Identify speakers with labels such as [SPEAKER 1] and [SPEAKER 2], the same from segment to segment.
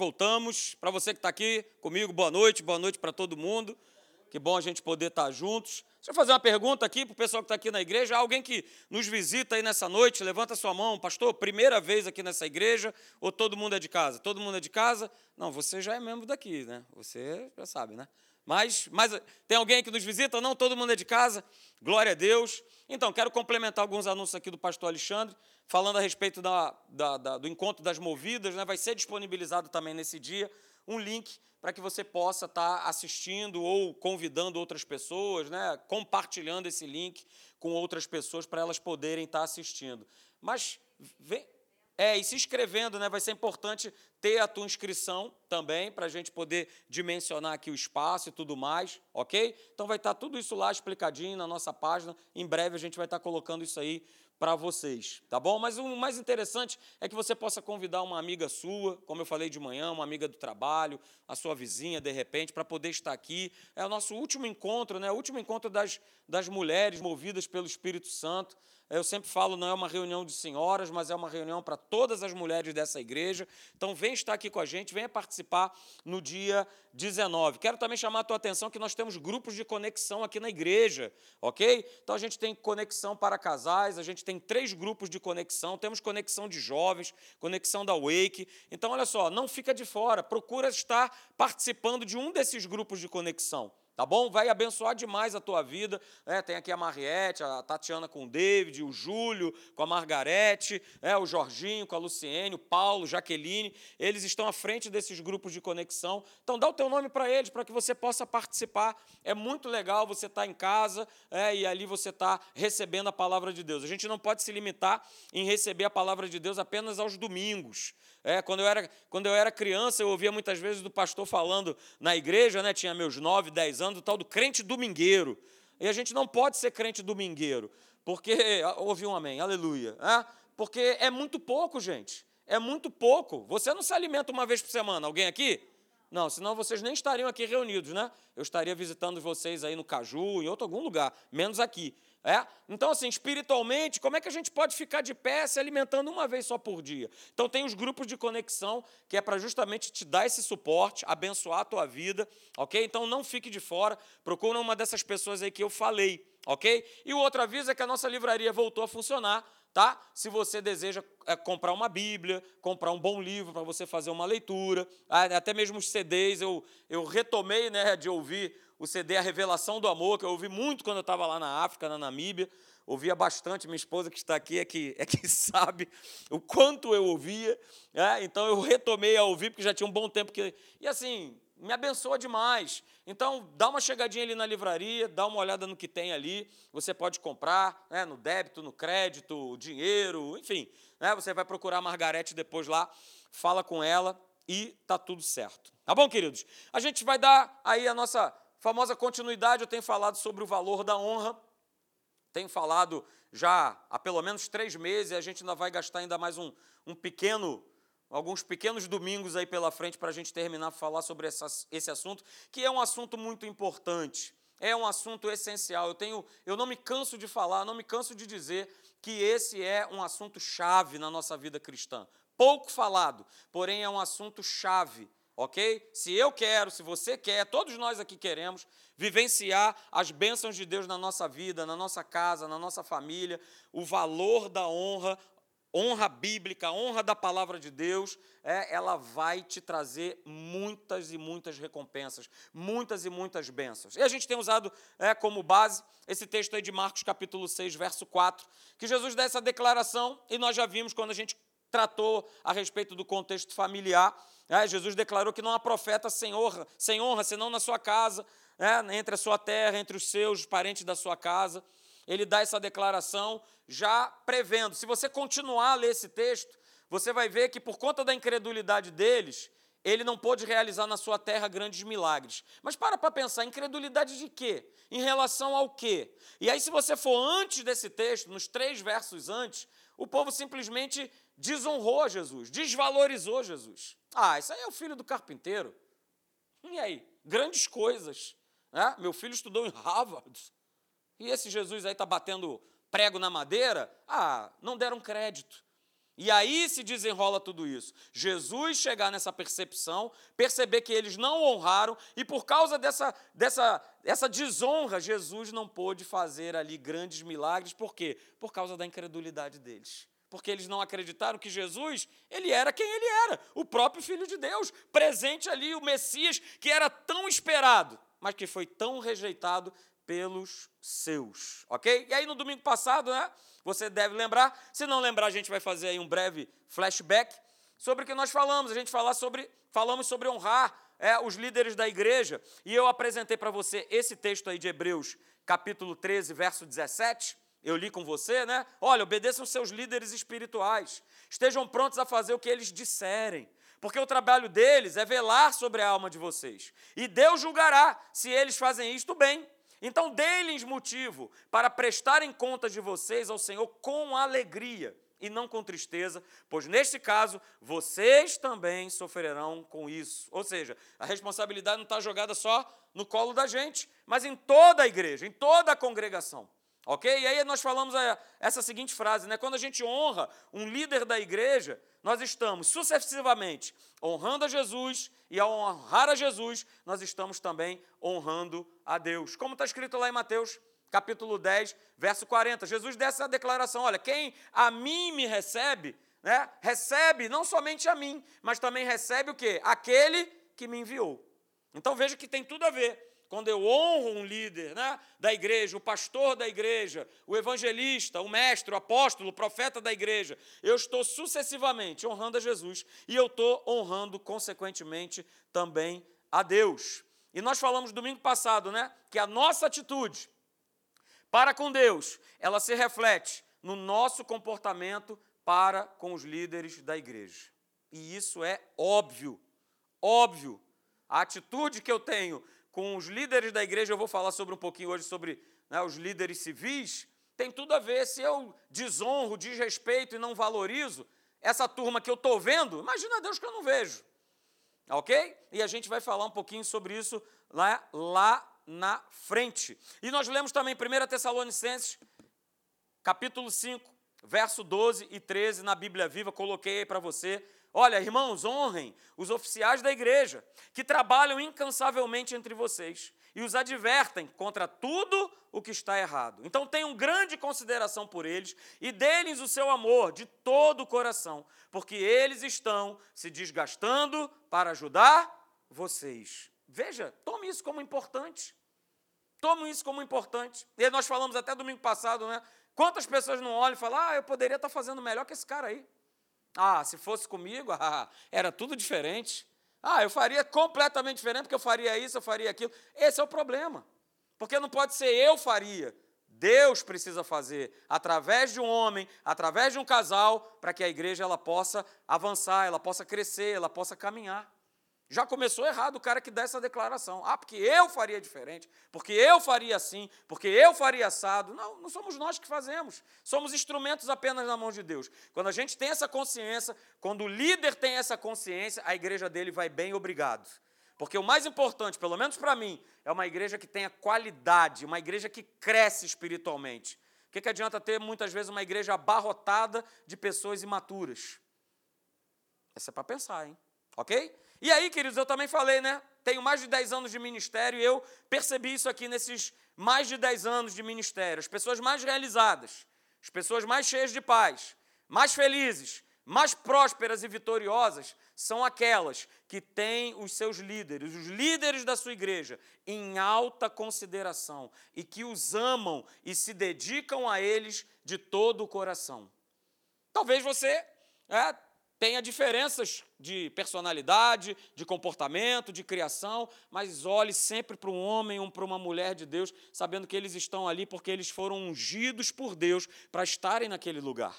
[SPEAKER 1] voltamos. Para você que está aqui comigo, boa noite, boa noite para todo mundo. Que bom a gente poder estar tá juntos. Deixa eu fazer uma pergunta aqui para o pessoal que está aqui na igreja. Alguém que nos visita aí nessa noite, levanta sua mão. Pastor, primeira vez aqui nessa igreja ou todo mundo é de casa? Todo mundo é de casa? Não, você já é membro daqui, né? Você já sabe, né? Mas, mas tem alguém que nos visita? Não, todo mundo é de casa. Glória a Deus. Então, quero complementar alguns anúncios aqui do pastor Alexandre, falando a respeito da, da, da, do encontro das movidas. Né? Vai ser disponibilizado também nesse dia um link para que você possa estar assistindo ou convidando outras pessoas, né? compartilhando esse link com outras pessoas para elas poderem estar assistindo. Mas vem, é, e se inscrevendo, né? Vai ser importante ter a tua inscrição também, para a gente poder dimensionar aqui o espaço e tudo mais, ok? Então vai estar tudo isso lá explicadinho na nossa página. Em breve a gente vai estar colocando isso aí para vocês, tá bom? Mas o mais interessante é que você possa convidar uma amiga sua, como eu falei de manhã, uma amiga do trabalho, a sua vizinha, de repente, para poder estar aqui. É o nosso último encontro, né? O último encontro das, das mulheres movidas pelo Espírito Santo. Eu sempre falo, não é uma reunião de senhoras, mas é uma reunião para todas as mulheres dessa igreja. Então, vem estar aqui com a gente, venha participar no dia 19. Quero também chamar a tua atenção que nós temos grupos de conexão aqui na igreja, ok? Então, a gente tem conexão para casais, a gente tem três grupos de conexão, temos conexão de jovens, conexão da Wake. Então, olha só, não fica de fora, procura estar participando de um desses grupos de conexão. Tá bom? Vai abençoar demais a tua vida. É, tem aqui a Mariette, a Tatiana com o David, o Júlio com a Margarete, é, o Jorginho com a Luciene, o Paulo, Jaqueline. Eles estão à frente desses grupos de conexão. Então, dá o teu nome para eles, para que você possa participar. É muito legal você estar tá em casa é, e ali você está recebendo a palavra de Deus. A gente não pode se limitar em receber a palavra de Deus apenas aos domingos. É, quando, eu era, quando eu era criança, eu ouvia muitas vezes do pastor falando na igreja, né, tinha meus 9, 10 anos, o tal do crente domingueiro. E a gente não pode ser crente domingueiro, porque. Ouvi um amém, aleluia. É, porque é muito pouco, gente. É muito pouco. Você não se alimenta uma vez por semana. Alguém aqui? Não, senão vocês nem estariam aqui reunidos, né? Eu estaria visitando vocês aí no Caju, em outro algum lugar, menos aqui. É? Então, assim, espiritualmente, como é que a gente pode ficar de pé se alimentando uma vez só por dia? Então, tem os grupos de conexão, que é para justamente te dar esse suporte, abençoar a tua vida, ok? Então, não fique de fora, procura uma dessas pessoas aí que eu falei, ok? E o outro aviso é que a nossa livraria voltou a funcionar, tá? Se você deseja é, comprar uma Bíblia, comprar um bom livro para você fazer uma leitura, até mesmo os CDs, eu, eu retomei né, de ouvir o CD A Revelação do Amor, que eu ouvi muito quando eu estava lá na África, na Namíbia. Ouvia bastante, minha esposa que está aqui é que, é que sabe o quanto eu ouvia. É? Então eu retomei a ouvir, porque já tinha um bom tempo que. E assim, me abençoa demais. Então, dá uma chegadinha ali na livraria, dá uma olhada no que tem ali. Você pode comprar né, no débito, no crédito, dinheiro, enfim. Né, você vai procurar a Margarete depois lá, fala com ela e tá tudo certo. Tá bom, queridos? A gente vai dar aí a nossa famosa continuidade, eu tenho falado sobre o valor da honra, tenho falado já há pelo menos três meses, e a gente ainda vai gastar ainda mais um, um pequeno, alguns pequenos domingos aí pela frente para a gente terminar a falar sobre essa, esse assunto, que é um assunto muito importante, é um assunto essencial. Eu, tenho, eu não me canso de falar, não me canso de dizer que esse é um assunto chave na nossa vida cristã. Pouco falado, porém é um assunto chave ok? Se eu quero, se você quer, todos nós aqui queremos vivenciar as bênçãos de Deus na nossa vida, na nossa casa, na nossa família, o valor da honra, honra bíblica, honra da palavra de Deus, é, ela vai te trazer muitas e muitas recompensas, muitas e muitas bênçãos. E a gente tem usado é, como base esse texto aí de Marcos capítulo 6, verso 4, que Jesus dá essa declaração, e nós já vimos quando a gente tratou a respeito do contexto familiar, é, Jesus declarou que não há profeta sem honra, sem honra senão na sua casa, é, entre a sua terra, entre os seus, parentes da sua casa. Ele dá essa declaração já prevendo. Se você continuar a ler esse texto, você vai ver que por conta da incredulidade deles, ele não pôde realizar na sua terra grandes milagres. Mas para para pensar, incredulidade de quê? Em relação ao quê? E aí, se você for antes desse texto, nos três versos antes, o povo simplesmente desonrou Jesus, desvalorizou Jesus. Ah, isso aí é o filho do carpinteiro. E aí? Grandes coisas. Né? Meu filho estudou em Harvard. E esse Jesus aí está batendo prego na madeira? Ah, não deram crédito. E aí se desenrola tudo isso. Jesus chegar nessa percepção, perceber que eles não honraram, e por causa dessa, dessa, dessa desonra, Jesus não pôde fazer ali grandes milagres. Por quê? Por causa da incredulidade deles. Porque eles não acreditaram que Jesus, ele era quem ele era, o próprio Filho de Deus, presente ali, o Messias, que era tão esperado, mas que foi tão rejeitado pelos seus, ok? E aí no domingo passado, né? Você deve lembrar. Se não lembrar, a gente vai fazer aí um breve flashback sobre o que nós falamos. A gente falar sobre, falamos sobre honrar é, os líderes da igreja. E eu apresentei para você esse texto aí de Hebreus, capítulo 13, verso 17. Eu li com você, né? Olha, obedeçam seus líderes espirituais. Estejam prontos a fazer o que eles disserem. Porque o trabalho deles é velar sobre a alma de vocês. E Deus julgará se eles fazem isto bem então, dê-lhes motivo para prestarem contas de vocês ao Senhor com alegria e não com tristeza, pois neste caso vocês também sofrerão com isso. Ou seja, a responsabilidade não está jogada só no colo da gente, mas em toda a igreja, em toda a congregação. Ok? E aí nós falamos essa seguinte frase, né? Quando a gente honra um líder da igreja, nós estamos sucessivamente honrando a Jesus, e ao honrar a Jesus, nós estamos também honrando a Deus. Como está escrito lá em Mateus, capítulo 10, verso 40. Jesus dessa declaração: olha, quem a mim me recebe, né, recebe não somente a mim, mas também recebe o quê? Aquele que me enviou. Então veja que tem tudo a ver quando eu honro um líder né, da igreja, o pastor da igreja, o evangelista, o mestre, o apóstolo, o profeta da igreja, eu estou sucessivamente honrando a Jesus e eu estou honrando, consequentemente, também a Deus. E nós falamos domingo passado, né, que a nossa atitude para com Deus, ela se reflete no nosso comportamento para com os líderes da igreja. E isso é óbvio, óbvio. A atitude que eu tenho com os líderes da igreja, eu vou falar sobre um pouquinho hoje sobre né, os líderes civis, tem tudo a ver. Se eu desonro, desrespeito e não valorizo essa turma que eu estou vendo, imagina Deus que eu não vejo. Ok? E a gente vai falar um pouquinho sobre isso lá, lá na frente. E nós lemos também 1 Tessalonicenses, capítulo 5, verso 12 e 13, na Bíblia Viva, coloquei aí para você. Olha, irmãos, honrem os oficiais da igreja, que trabalham incansavelmente entre vocês e os advertem contra tudo o que está errado. Então tenham grande consideração por eles e dê-lhes o seu amor de todo o coração, porque eles estão se desgastando para ajudar vocês. Veja, tome isso como importante. Tome isso como importante. E nós falamos até domingo passado, né? Quantas pessoas não olham e falam, ah, eu poderia estar fazendo melhor que esse cara aí. Ah, se fosse comigo, ah, era tudo diferente. Ah, eu faria completamente diferente, porque eu faria isso, eu faria aquilo. Esse é o problema. Porque não pode ser eu faria. Deus precisa fazer através de um homem, através de um casal, para que a igreja ela possa avançar, ela possa crescer, ela possa caminhar. Já começou errado o cara que dá essa declaração. Ah, porque eu faria diferente, porque eu faria assim, porque eu faria assado. Não, não somos nós que fazemos. Somos instrumentos apenas na mão de Deus. Quando a gente tem essa consciência, quando o líder tem essa consciência, a igreja dele vai bem, obrigado. Porque o mais importante, pelo menos para mim, é uma igreja que tenha qualidade, uma igreja que cresce espiritualmente. O que, que adianta ter muitas vezes uma igreja abarrotada de pessoas imaturas? Essa é para pensar, hein? Ok? E aí, queridos, eu também falei, né? Tenho mais de 10 anos de ministério e eu percebi isso aqui nesses mais de 10 anos de ministério. As pessoas mais realizadas, as pessoas mais cheias de paz, mais felizes, mais prósperas e vitoriosas são aquelas que têm os seus líderes, os líderes da sua igreja, em alta consideração e que os amam e se dedicam a eles de todo o coração. Talvez você é, tenha diferenças de personalidade, de comportamento, de criação, mas olhe sempre para um homem ou para uma mulher de Deus, sabendo que eles estão ali porque eles foram ungidos por Deus para estarem naquele lugar.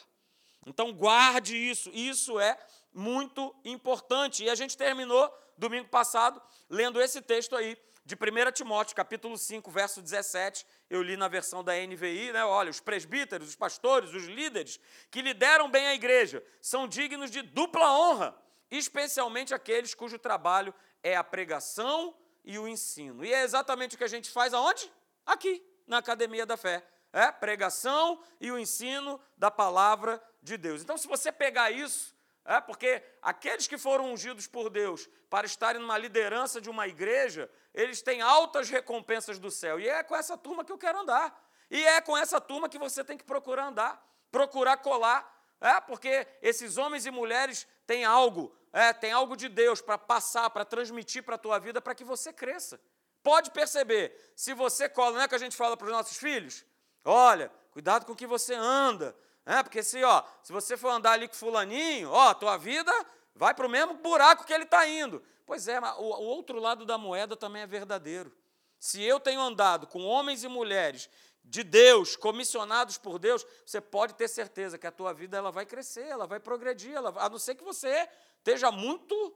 [SPEAKER 1] Então guarde isso, isso é muito importante. E a gente terminou domingo passado lendo esse texto aí de 1 Timóteo, capítulo 5, verso 17, eu li na versão da NVI, né? Olha, os presbíteros, os pastores, os líderes que lideram bem a igreja são dignos de dupla honra, especialmente aqueles cujo trabalho é a pregação e o ensino. E é exatamente o que a gente faz aonde? Aqui, na Academia da Fé. É pregação e o ensino da palavra de Deus. Então, se você pegar isso, é porque aqueles que foram ungidos por Deus para estarem numa liderança de uma igreja, eles têm altas recompensas do céu. E é com essa turma que eu quero andar. E é com essa turma que você tem que procurar andar, procurar colar. É, porque esses homens e mulheres têm algo, é, tem algo de Deus para passar, para transmitir para a tua vida, para que você cresça. Pode perceber, se você cola, não é que a gente fala para os nossos filhos? Olha, cuidado com o que você anda. É, porque se, ó, se você for andar ali com fulaninho, ó, tua vida vai para o mesmo buraco que ele está indo. Pois é, mas o, o outro lado da moeda também é verdadeiro. Se eu tenho andado com homens e mulheres de Deus, comissionados por Deus, você pode ter certeza que a tua vida ela vai crescer, ela vai progredir, ela, a não ser que você esteja muito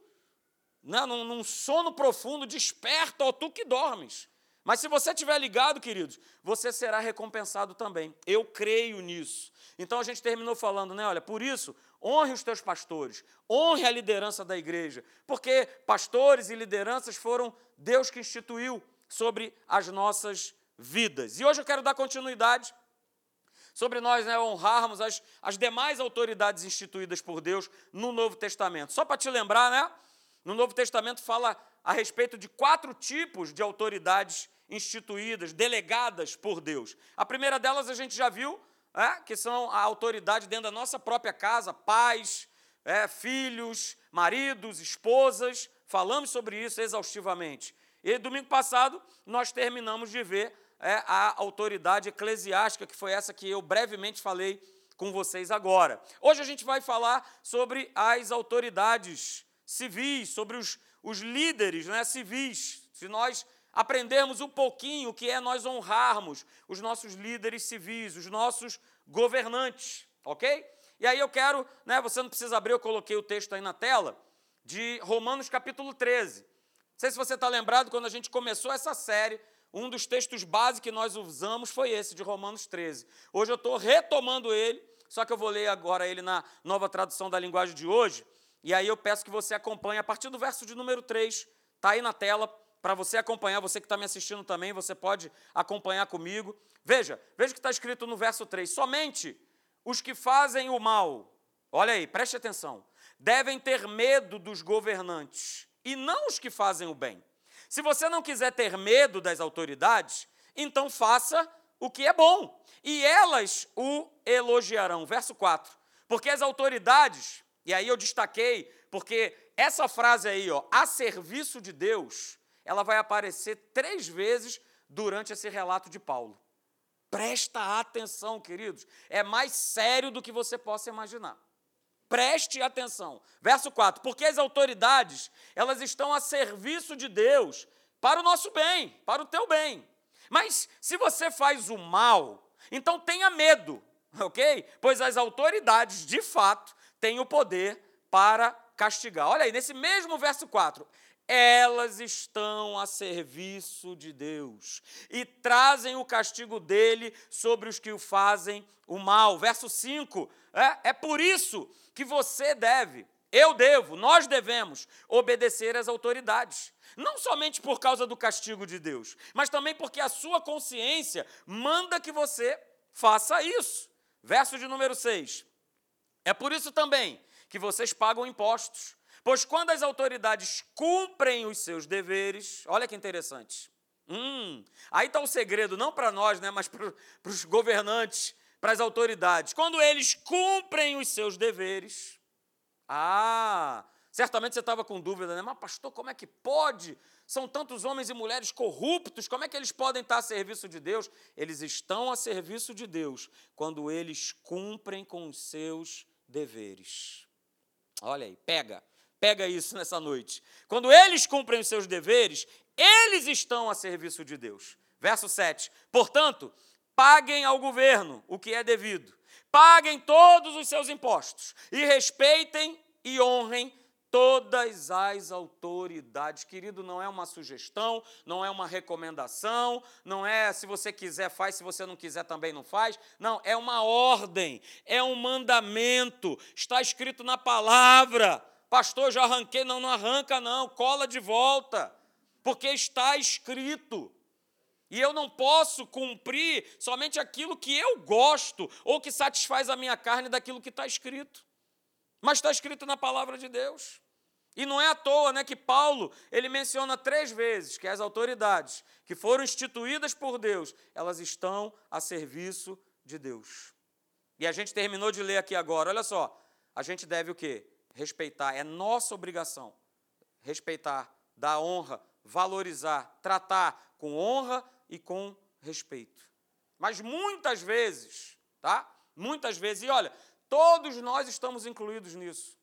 [SPEAKER 1] né, num, num sono profundo, desperta, ó tu que dormes. Mas se você estiver ligado, queridos, você será recompensado também. Eu creio nisso. Então a gente terminou falando, né? Olha, por isso, honre os teus pastores, honre a liderança da igreja, porque pastores e lideranças foram Deus que instituiu sobre as nossas vidas. E hoje eu quero dar continuidade sobre nós né, honrarmos as, as demais autoridades instituídas por Deus no Novo Testamento. Só para te lembrar, né? No Novo Testamento fala a respeito de quatro tipos de autoridades instituídas, delegadas por Deus. A primeira delas a gente já viu, é, que são a autoridade dentro da nossa própria casa, pais, é, filhos, maridos, esposas. Falamos sobre isso exaustivamente. E domingo passado nós terminamos de ver é, a autoridade eclesiástica, que foi essa que eu brevemente falei com vocês agora. Hoje a gente vai falar sobre as autoridades civis, sobre os, os líderes né, civis. Se nós aprendermos um pouquinho o que é nós honrarmos os nossos líderes civis, os nossos governantes, ok? E aí eu quero, né, você não precisa abrir, eu coloquei o texto aí na tela, de Romanos capítulo 13. Não sei se você está lembrado, quando a gente começou essa série, um dos textos básicos que nós usamos foi esse, de Romanos 13. Hoje eu estou retomando ele, só que eu vou ler agora ele na nova tradução da linguagem de hoje, e aí eu peço que você acompanhe a partir do verso de número 3, está aí na tela, para você acompanhar, você que está me assistindo também, você pode acompanhar comigo. Veja, veja o que está escrito no verso 3: somente os que fazem o mal, olha aí, preste atenção, devem ter medo dos governantes, e não os que fazem o bem. Se você não quiser ter medo das autoridades, então faça o que é bom, e elas o elogiarão. Verso 4. Porque as autoridades, e aí eu destaquei, porque essa frase aí, ó, a serviço de Deus, ela vai aparecer três vezes durante esse relato de Paulo. Presta atenção, queridos. É mais sério do que você possa imaginar. Preste atenção. Verso 4. Porque as autoridades, elas estão a serviço de Deus para o nosso bem, para o teu bem. Mas se você faz o mal, então tenha medo, ok? Pois as autoridades, de fato, têm o poder para castigar. Olha aí, nesse mesmo verso 4 elas estão a serviço de Deus e trazem o castigo dele sobre os que o fazem o mal. Verso 5: é, é por isso que você deve, eu devo, nós devemos obedecer às autoridades. Não somente por causa do castigo de Deus, mas também porque a sua consciência manda que você faça isso. Verso de número 6. É por isso também que vocês pagam impostos Pois quando as autoridades cumprem os seus deveres, olha que interessante. Hum, aí está o segredo, não para nós, né, mas para os governantes, para as autoridades. Quando eles cumprem os seus deveres, ah, certamente você estava com dúvida, né? Mas, pastor, como é que pode? São tantos homens e mulheres corruptos, como é que eles podem estar a serviço de Deus? Eles estão a serviço de Deus quando eles cumprem com os seus deveres. Olha aí, pega. Pega isso nessa noite. Quando eles cumprem os seus deveres, eles estão a serviço de Deus. Verso 7. Portanto, paguem ao governo o que é devido, paguem todos os seus impostos e respeitem e honrem todas as autoridades. Querido, não é uma sugestão, não é uma recomendação, não é se você quiser faz, se você não quiser também não faz. Não, é uma ordem, é um mandamento, está escrito na palavra. Pastor, já arranquei. Não, não arranca, não. Cola de volta. Porque está escrito. E eu não posso cumprir somente aquilo que eu gosto ou que satisfaz a minha carne daquilo que está escrito. Mas está escrito na palavra de Deus. E não é à toa né, que Paulo ele menciona três vezes que as autoridades que foram instituídas por Deus, elas estão a serviço de Deus. E a gente terminou de ler aqui agora, olha só, a gente deve o quê? Respeitar, é nossa obrigação respeitar, dar honra, valorizar, tratar com honra e com respeito. Mas muitas vezes, tá? Muitas vezes, e olha, todos nós estamos incluídos nisso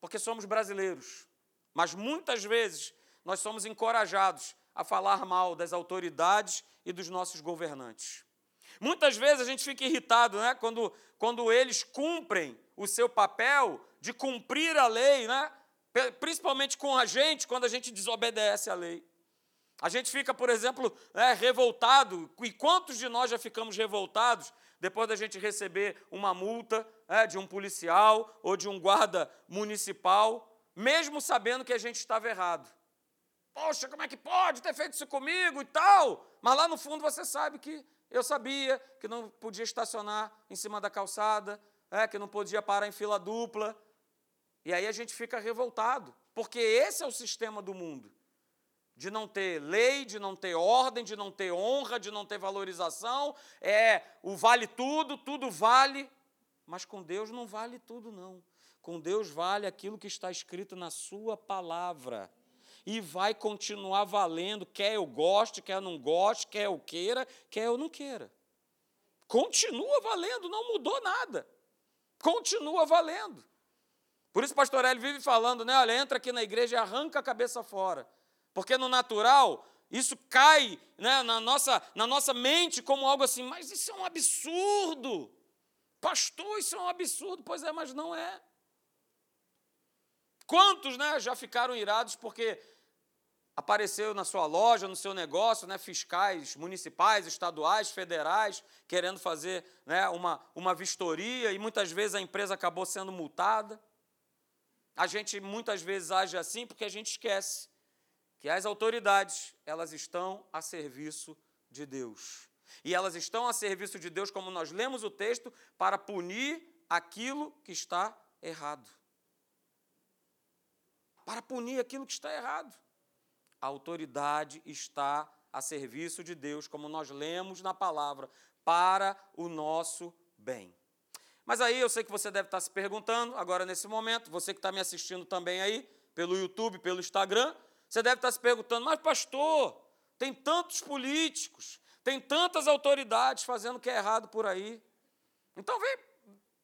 [SPEAKER 1] porque somos brasileiros. Mas muitas vezes nós somos encorajados a falar mal das autoridades e dos nossos governantes. Muitas vezes a gente fica irritado né, quando, quando eles cumprem o seu papel de cumprir a lei, né, principalmente com a gente, quando a gente desobedece à lei. A gente fica, por exemplo, né, revoltado, e quantos de nós já ficamos revoltados depois da gente receber uma multa é, de um policial ou de um guarda municipal, mesmo sabendo que a gente estava errado. Poxa, como é que pode ter feito isso comigo e tal? Mas lá no fundo você sabe que eu sabia que não podia estacionar em cima da calçada, é, que não podia parar em fila dupla. E aí a gente fica revoltado, porque esse é o sistema do mundo de não ter lei, de não ter ordem, de não ter honra, de não ter valorização, é o vale tudo, tudo vale, mas com Deus não vale tudo não. Com Deus vale aquilo que está escrito na sua palavra. E vai continuar valendo, quer eu goste, quer eu não goste, quer eu queira, quer eu não queira. Continua valendo, não mudou nada. Continua valendo. Por isso pastor Hélio vive falando, né? Olha, entra aqui na igreja e arranca a cabeça fora. Porque no natural, isso cai né, na, nossa, na nossa mente como algo assim, mas isso é um absurdo. Pastor, isso é um absurdo. Pois é, mas não é. Quantos né, já ficaram irados porque apareceu na sua loja, no seu negócio, né, fiscais municipais, estaduais, federais, querendo fazer né, uma, uma vistoria e muitas vezes a empresa acabou sendo multada. A gente muitas vezes age assim porque a gente esquece que as autoridades, elas estão a serviço de Deus. E elas estão a serviço de Deus, como nós lemos o texto, para punir aquilo que está errado. Para punir aquilo que está errado. A autoridade está a serviço de Deus, como nós lemos na palavra, para o nosso bem. Mas aí eu sei que você deve estar se perguntando, agora nesse momento, você que está me assistindo também aí, pelo YouTube, pelo Instagram, você deve estar se perguntando, mas pastor, tem tantos políticos, tem tantas autoridades fazendo o que é errado por aí. Então vem,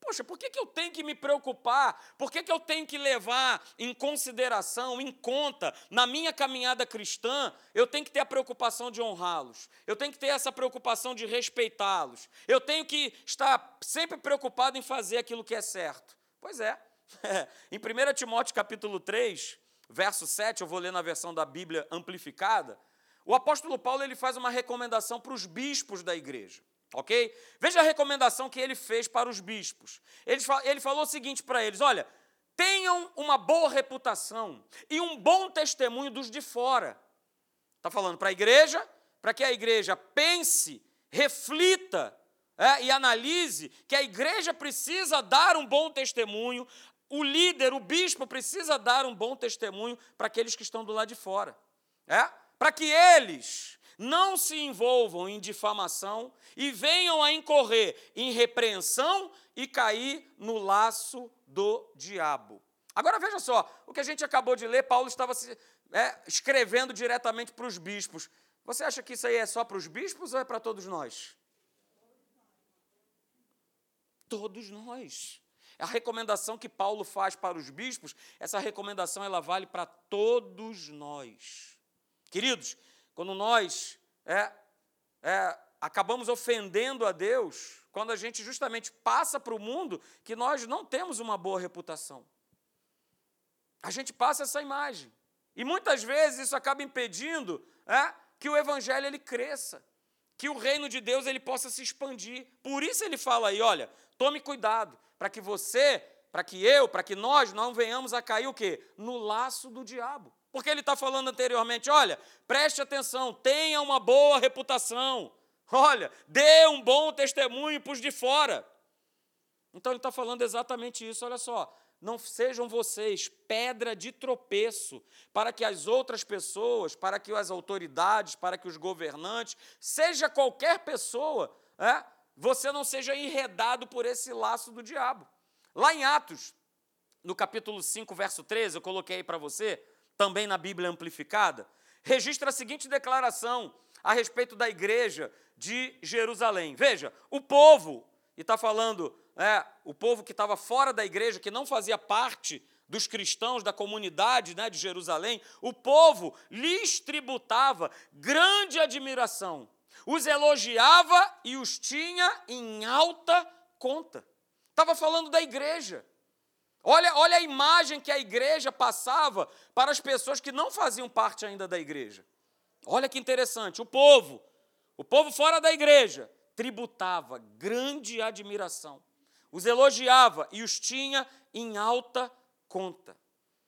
[SPEAKER 1] poxa, por que, que eu tenho que me preocupar? Por que, que eu tenho que levar em consideração, em conta, na minha caminhada cristã, eu tenho que ter a preocupação de honrá-los, eu tenho que ter essa preocupação de respeitá-los, eu tenho que estar sempre preocupado em fazer aquilo que é certo. Pois é, em 1 Timóteo capítulo 3, verso 7, eu vou ler na versão da Bíblia amplificada, o apóstolo Paulo ele faz uma recomendação para os bispos da igreja. Ok? Veja a recomendação que ele fez para os bispos. Ele, ele falou o seguinte para eles: olha, tenham uma boa reputação e um bom testemunho dos de fora. Está falando para a igreja, para que a igreja pense, reflita é, e analise que a igreja precisa dar um bom testemunho, o líder, o bispo, precisa dar um bom testemunho para aqueles que estão do lado de fora. É? Para que eles não se envolvam em difamação e venham a incorrer em repreensão e cair no laço do diabo. Agora veja só, o que a gente acabou de ler, Paulo estava se, é, escrevendo diretamente para os bispos. Você acha que isso aí é só para os bispos ou é para todos nós? Todos nós. A recomendação que Paulo faz para os bispos, essa recomendação ela vale para todos nós. Queridos, quando nós é, é, acabamos ofendendo a Deus, quando a gente justamente passa para o mundo que nós não temos uma boa reputação. A gente passa essa imagem. E muitas vezes isso acaba impedindo é, que o evangelho ele cresça, que o reino de Deus ele possa se expandir. Por isso ele fala aí, olha, tome cuidado, para que você, para que eu, para que nós não venhamos a cair o quê? No laço do diabo. Porque ele está falando anteriormente: olha, preste atenção, tenha uma boa reputação. Olha, dê um bom testemunho para os de fora. Então ele está falando exatamente isso. Olha só, não sejam vocês pedra de tropeço para que as outras pessoas, para que as autoridades, para que os governantes, seja qualquer pessoa, é, você não seja enredado por esse laço do diabo. Lá em Atos, no capítulo 5, verso 13, eu coloquei aí para você, também na Bíblia amplificada, registra a seguinte declaração a respeito da igreja de Jerusalém. Veja, o povo, e está falando é, o povo que estava fora da igreja, que não fazia parte dos cristãos, da comunidade né, de Jerusalém, o povo lhes tributava grande admiração, os elogiava e os tinha em alta conta. Estava falando da igreja. Olha, olha a imagem que a igreja passava para as pessoas que não faziam parte ainda da igreja. Olha que interessante, o povo, o povo fora da igreja, tributava grande admiração os elogiava e os tinha em alta conta.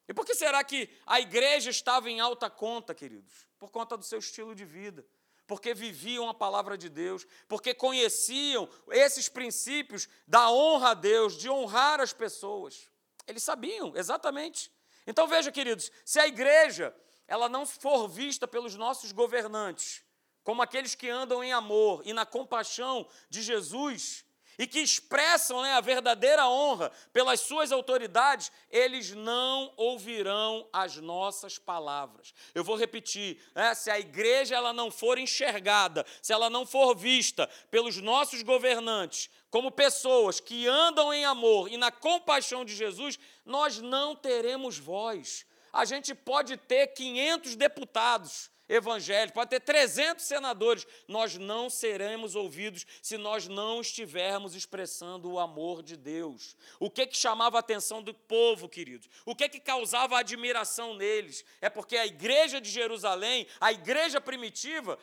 [SPEAKER 1] E por que será que a igreja estava em alta conta, queridos? Por conta do seu estilo de vida, porque viviam a palavra de Deus, porque conheciam esses princípios da honra a Deus, de honrar as pessoas. Eles sabiam, exatamente. Então veja, queridos, se a igreja ela não for vista pelos nossos governantes como aqueles que andam em amor e na compaixão de Jesus, e que expressam né, a verdadeira honra pelas suas autoridades, eles não ouvirão as nossas palavras. Eu vou repetir: né, se a igreja ela não for enxergada, se ela não for vista pelos nossos governantes como pessoas que andam em amor e na compaixão de Jesus, nós não teremos voz. A gente pode ter 500 deputados, evangélicos, pode ter 300 senadores, nós não seremos ouvidos se nós não estivermos expressando o amor de Deus. O que que chamava a atenção do povo, queridos? O que que causava admiração neles? É porque a igreja de Jerusalém, a igreja primitiva,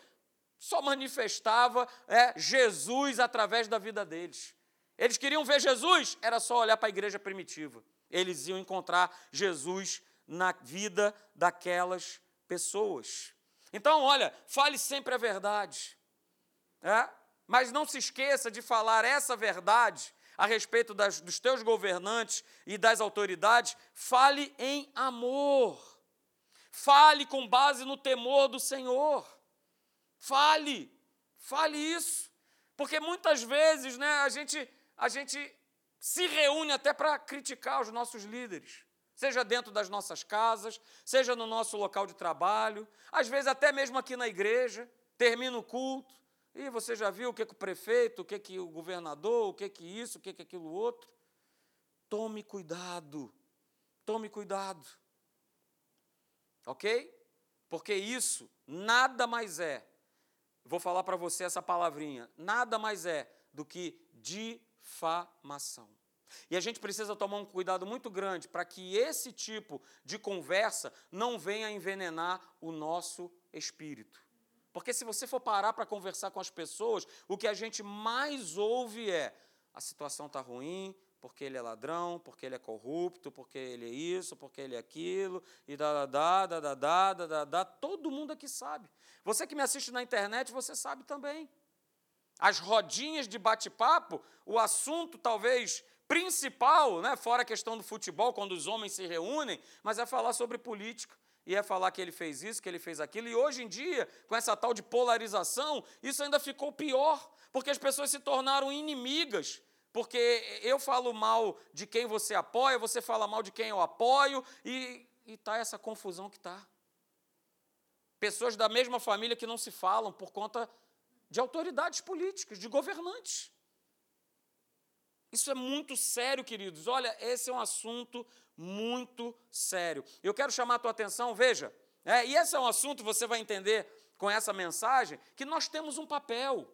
[SPEAKER 1] só manifestava é, Jesus através da vida deles. Eles queriam ver Jesus, era só olhar para a igreja primitiva. Eles iam encontrar Jesus na vida daquelas pessoas. Então, olha, fale sempre a verdade. É? Mas não se esqueça de falar essa verdade a respeito das, dos teus governantes e das autoridades. Fale em amor. Fale com base no temor do Senhor. Fale, fale isso. Porque muitas vezes né, a, gente, a gente se reúne até para criticar os nossos líderes seja dentro das nossas casas, seja no nosso local de trabalho, às vezes até mesmo aqui na igreja, termina o culto, e você já viu o que, que o prefeito, o que, que o governador, o que, que isso, o que, que aquilo outro. Tome cuidado, tome cuidado. Ok? Porque isso nada mais é, vou falar para você essa palavrinha, nada mais é do que difamação. E a gente precisa tomar um cuidado muito grande para que esse tipo de conversa não venha envenenar o nosso espírito. Porque se você for parar para conversar com as pessoas, o que a gente mais ouve é: a situação está ruim, porque ele é ladrão, porque ele é corrupto, porque ele é isso, porque ele é aquilo, e da da da da da da da da. Todo mundo aqui sabe. Você que me assiste na internet, você sabe também. As rodinhas de bate-papo, o assunto talvez principal, né, fora a questão do futebol, quando os homens se reúnem, mas é falar sobre política. E é falar que ele fez isso, que ele fez aquilo. E hoje em dia, com essa tal de polarização, isso ainda ficou pior, porque as pessoas se tornaram inimigas. Porque eu falo mal de quem você apoia, você fala mal de quem eu apoio, e está essa confusão que está. Pessoas da mesma família que não se falam por conta de autoridades políticas, de governantes. Isso é muito sério, queridos. Olha, esse é um assunto muito sério. Eu quero chamar a tua atenção, veja, é, e esse é um assunto, você vai entender com essa mensagem, que nós temos um papel.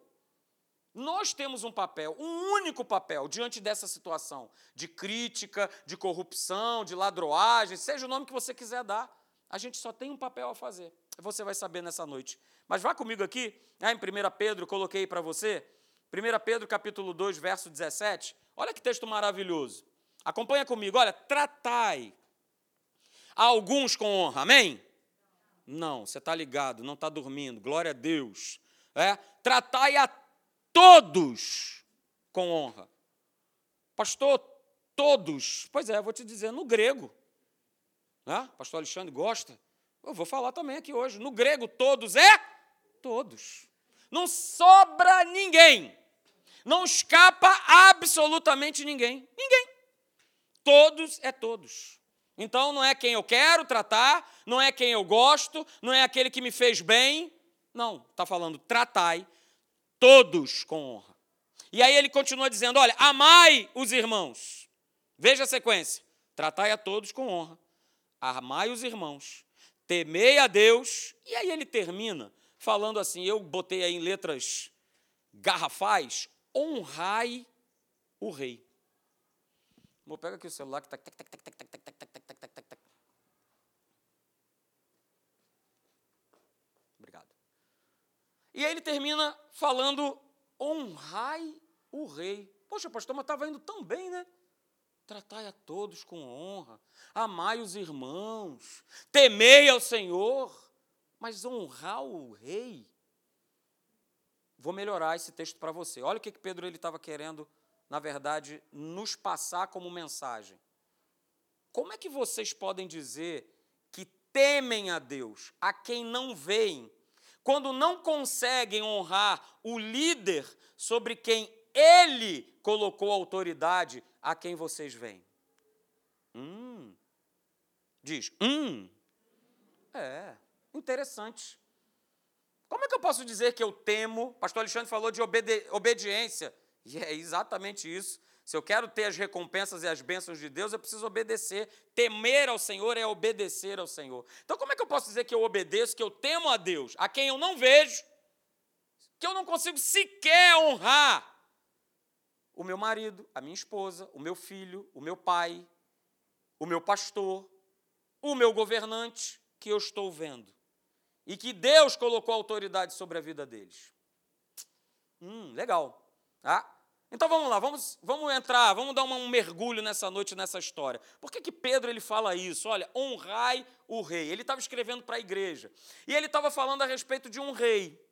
[SPEAKER 1] Nós temos um papel, um único papel diante dessa situação de crítica, de corrupção, de ladroagem, seja o nome que você quiser dar. A gente só tem um papel a fazer. Você vai saber nessa noite. Mas vá comigo aqui, é, em 1 Pedro, coloquei para você, 1 Pedro capítulo 2, verso 17. Olha que texto maravilhoso. Acompanha comigo. Olha, tratai alguns com honra. Amém? Não, você está ligado, não está dormindo. Glória a Deus. É? Tratai a todos com honra. Pastor, todos. Pois é, vou te dizer, no grego. Né? Pastor Alexandre gosta. Eu vou falar também aqui hoje. No grego, todos é todos. Não sobra ninguém. Não escapa absolutamente ninguém. Ninguém. Todos é todos. Então não é quem eu quero tratar, não é quem eu gosto, não é aquele que me fez bem. Não, está falando tratai todos com honra. E aí ele continua dizendo: olha, amai os irmãos. Veja a sequência: tratai a todos com honra, amai os irmãos, temei a Deus. E aí ele termina falando assim: eu botei aí em letras garrafais, honrai o rei. Vou pegar aqui o celular que está. Obrigado. E aí ele termina falando: honrai o rei. Poxa, pastor, mas estava indo tão bem, né? Tratai a todos com honra, amai os irmãos, temei ao Senhor, mas honrar o rei. Vou melhorar esse texto para você. Olha o que Pedro ele estava querendo, na verdade, nos passar como mensagem. Como é que vocês podem dizer que temem a Deus, a quem não veem, quando não conseguem honrar o líder sobre quem ele colocou autoridade a quem vocês veem? Hum. Diz, hum. É, interessante. Como é que eu posso dizer que eu temo? Pastor Alexandre falou de obedi obediência. E é exatamente isso. Se eu quero ter as recompensas e as bênçãos de Deus, eu preciso obedecer. Temer ao Senhor é obedecer ao Senhor. Então, como é que eu posso dizer que eu obedeço, que eu temo a Deus, a quem eu não vejo, que eu não consigo sequer honrar? O meu marido, a minha esposa, o meu filho, o meu pai, o meu pastor, o meu governante, que eu estou vendo. E que Deus colocou autoridade sobre a vida deles. Hum, legal. Tá? Então vamos lá, vamos, vamos entrar, vamos dar um mergulho nessa noite, nessa história. Por que, que Pedro ele fala isso? Olha, honrai o rei. Ele estava escrevendo para a igreja. E ele estava falando a respeito de um rei.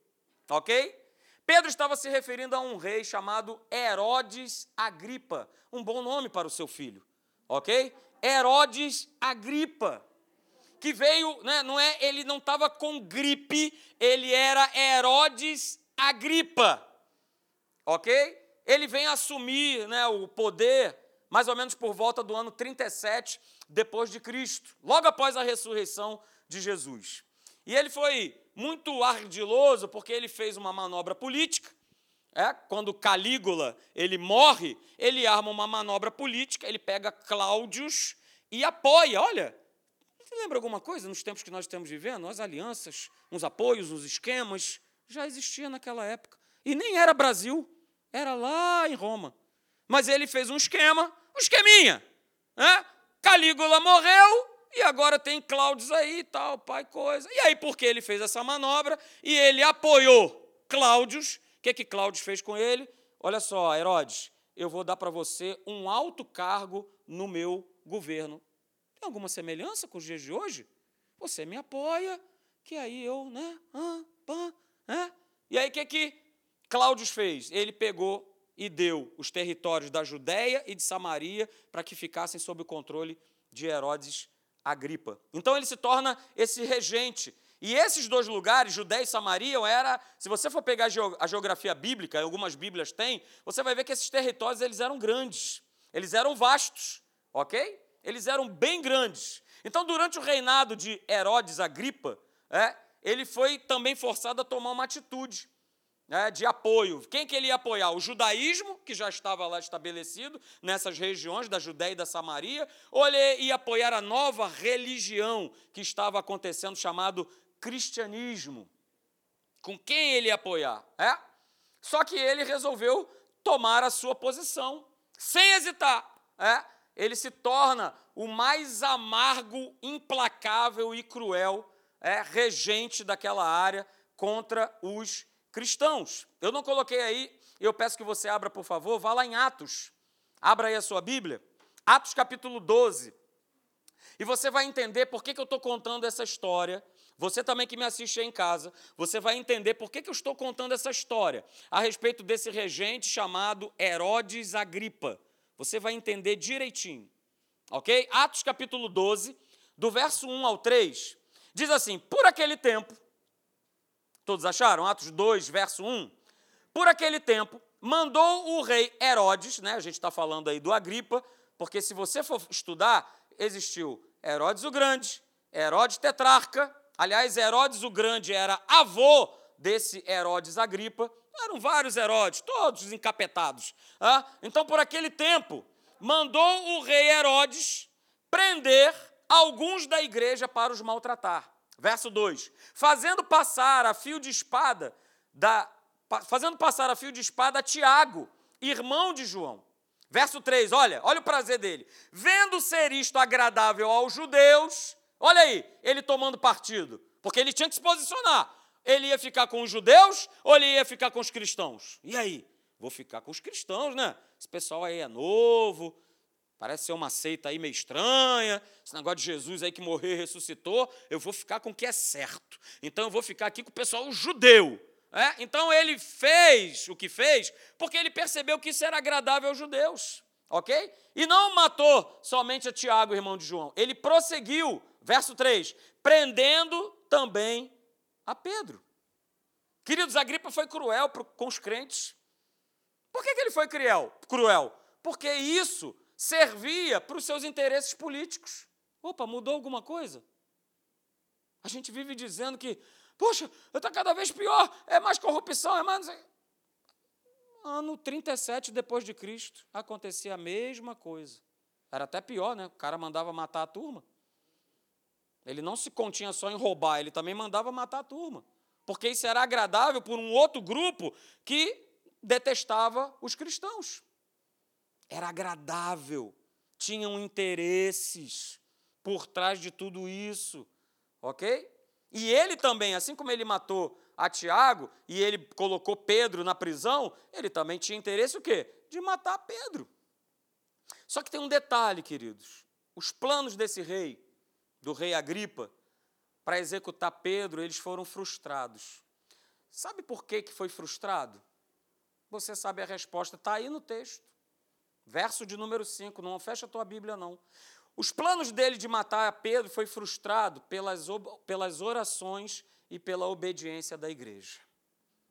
[SPEAKER 1] Ok? Pedro estava se referindo a um rei chamado Herodes Agripa. Um bom nome para o seu filho. Ok? Herodes Agripa. Que veio, né, não é, ele não estava com gripe, ele era Herodes Agripa. Ok? ele vem assumir né, o poder mais ou menos por volta do ano 37 depois de Cristo, logo após a ressurreição de Jesus. E ele foi muito ardiloso porque ele fez uma manobra política. É, quando Calígula ele morre, ele arma uma manobra política, ele pega Cláudios e apoia. Olha, você lembra alguma coisa nos tempos que nós estamos vivendo? As alianças, uns apoios, uns esquemas, já existia naquela época. E nem era Brasil. Era lá em Roma. Mas ele fez um esquema, um esqueminha. Né? Calígula morreu e agora tem Cláudio aí e tal, pai, coisa. E aí, porque ele fez essa manobra e ele apoiou Cláudios, o que, que Cláudio fez com ele? Olha só, Herodes, eu vou dar para você um alto cargo no meu governo. Tem alguma semelhança com os dias de hoje? Você me apoia, que aí eu, né? Ah, pá, né? E aí, o que, que Cláudio fez? Ele pegou e deu os territórios da Judéia e de Samaria para que ficassem sob o controle de Herodes Agripa. Então ele se torna esse regente. E esses dois lugares, Judéia e Samaria, era, se você for pegar a geografia bíblica, algumas bíblias têm, você vai ver que esses territórios eles eram grandes, eles eram vastos, ok? Eles eram bem grandes. Então, durante o reinado de Herodes Agripa, é, ele foi também forçado a tomar uma atitude né, de apoio. Quem que ele ia apoiar? O judaísmo, que já estava lá estabelecido nessas regiões da Judéia e da Samaria, ou ele ia apoiar a nova religião que estava acontecendo, chamado cristianismo? Com quem ele ia apoiar? É? Só que ele resolveu tomar a sua posição, sem hesitar. É? Ele se torna o mais amargo, implacável e cruel é, regente daquela área contra os cristãos. Eu não coloquei aí, eu peço que você abra, por favor, vá lá em Atos. Abra aí a sua Bíblia. Atos capítulo 12. E você vai entender por que, que eu estou contando essa história. você também que me assiste aí em casa, você vai entender por que, que eu estou contando essa história a respeito desse regente chamado Herodes Agripa. Você vai entender direitinho. Ok? Atos capítulo 12, do verso 1 ao 3, diz assim: Por aquele tempo, todos acharam? Atos 2, verso 1. Por aquele tempo, mandou o rei Herodes, né? A gente está falando aí do Agripa, porque se você for estudar, existiu Herodes o Grande, Herodes tetrarca, aliás, Herodes o Grande era avô desse Herodes Agripa, eram vários Herodes, todos encapetados. Ah? Então, por aquele tempo, mandou o rei Herodes prender alguns da igreja para os maltratar. Verso 2: Fazendo passar a fio de espada da fazendo passar a fio de espada Tiago, irmão de João. Verso 3, olha, olha o prazer dele. Vendo ser isto agradável aos judeus, olha aí, ele tomando partido, porque ele tinha que se posicionar. Ele ia ficar com os judeus ou ele ia ficar com os cristãos? E aí? Vou ficar com os cristãos, né? Esse pessoal aí é novo, parece ser uma seita aí meio estranha, esse negócio de Jesus aí que morreu e ressuscitou, eu vou ficar com o que é certo. Então eu vou ficar aqui com o pessoal judeu. É? Então ele fez o que fez porque ele percebeu que isso era agradável aos judeus, ok? E não matou somente a Tiago, irmão de João, ele prosseguiu, verso 3, prendendo também a Pedro. Queridos, Agripa foi cruel com os crentes. Por que, ele foi cruel? cruel? Porque isso servia para os seus interesses políticos. Opa, mudou alguma coisa? A gente vive dizendo que Poxa, está cada vez pior, é mais corrupção, é mais. Ano 37 depois de Cristo, acontecia a mesma coisa. Era até pior, né? O cara mandava matar a turma. Ele não se continha só em roubar, ele também mandava matar a turma. Porque isso era agradável por um outro grupo que detestava os cristãos. Era agradável, tinham interesses por trás de tudo isso, ok? E ele também, assim como ele matou a Tiago e ele colocou Pedro na prisão, ele também tinha interesse o quê? De matar Pedro. Só que tem um detalhe, queridos. Os planos desse rei, do rei Agripa, para executar Pedro, eles foram frustrados. Sabe por que, que foi frustrado? Você sabe a resposta, está aí no texto. Verso de número 5, não fecha a tua Bíblia, não. Os planos dele de matar Pedro foi frustrado pelas, pelas orações e pela obediência da igreja.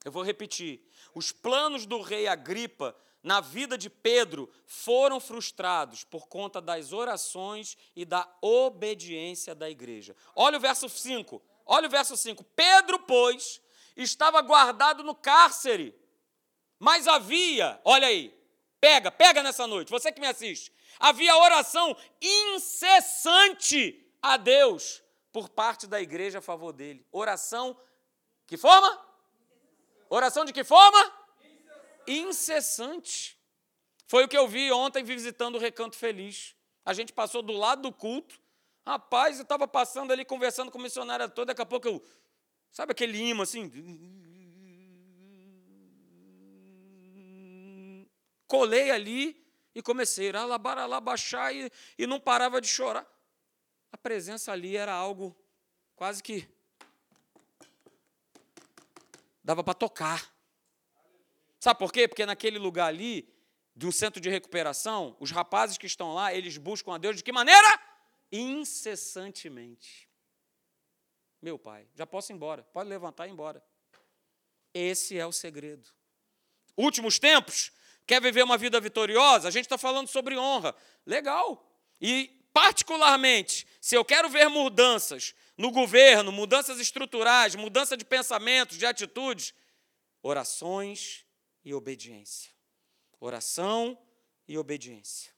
[SPEAKER 1] Eu vou repetir. Os planos do rei Agripa na vida de Pedro foram frustrados por conta das orações e da obediência da igreja. Olha o verso 5. Olha o verso 5. Pedro, pois, estava guardado no cárcere, mas havia, olha aí, pega, pega nessa noite, você que me assiste, Havia oração incessante a Deus por parte da igreja a favor dele. Oração, que forma? Oração de que forma? Incessante. Foi o que eu vi ontem visitando o Recanto Feliz. A gente passou do lado do culto. Rapaz, eu estava passando ali conversando com o missionário todo, daqui a pouco eu. Sabe aquele imã assim? Colei ali e comecei a alabar, alabaxar e, e não parava de chorar. A presença ali era algo quase que dava para tocar. Sabe por quê? Porque naquele lugar ali, de um centro de recuperação, os rapazes que estão lá, eles buscam a Deus de que maneira? Incessantemente. Meu pai, já posso ir embora, pode levantar e ir embora. Esse é o segredo. Últimos tempos, Quer viver uma vida vitoriosa? A gente está falando sobre honra. Legal. E, particularmente, se eu quero ver mudanças no governo, mudanças estruturais, mudança de pensamentos, de atitudes, orações e obediência. Oração e obediência.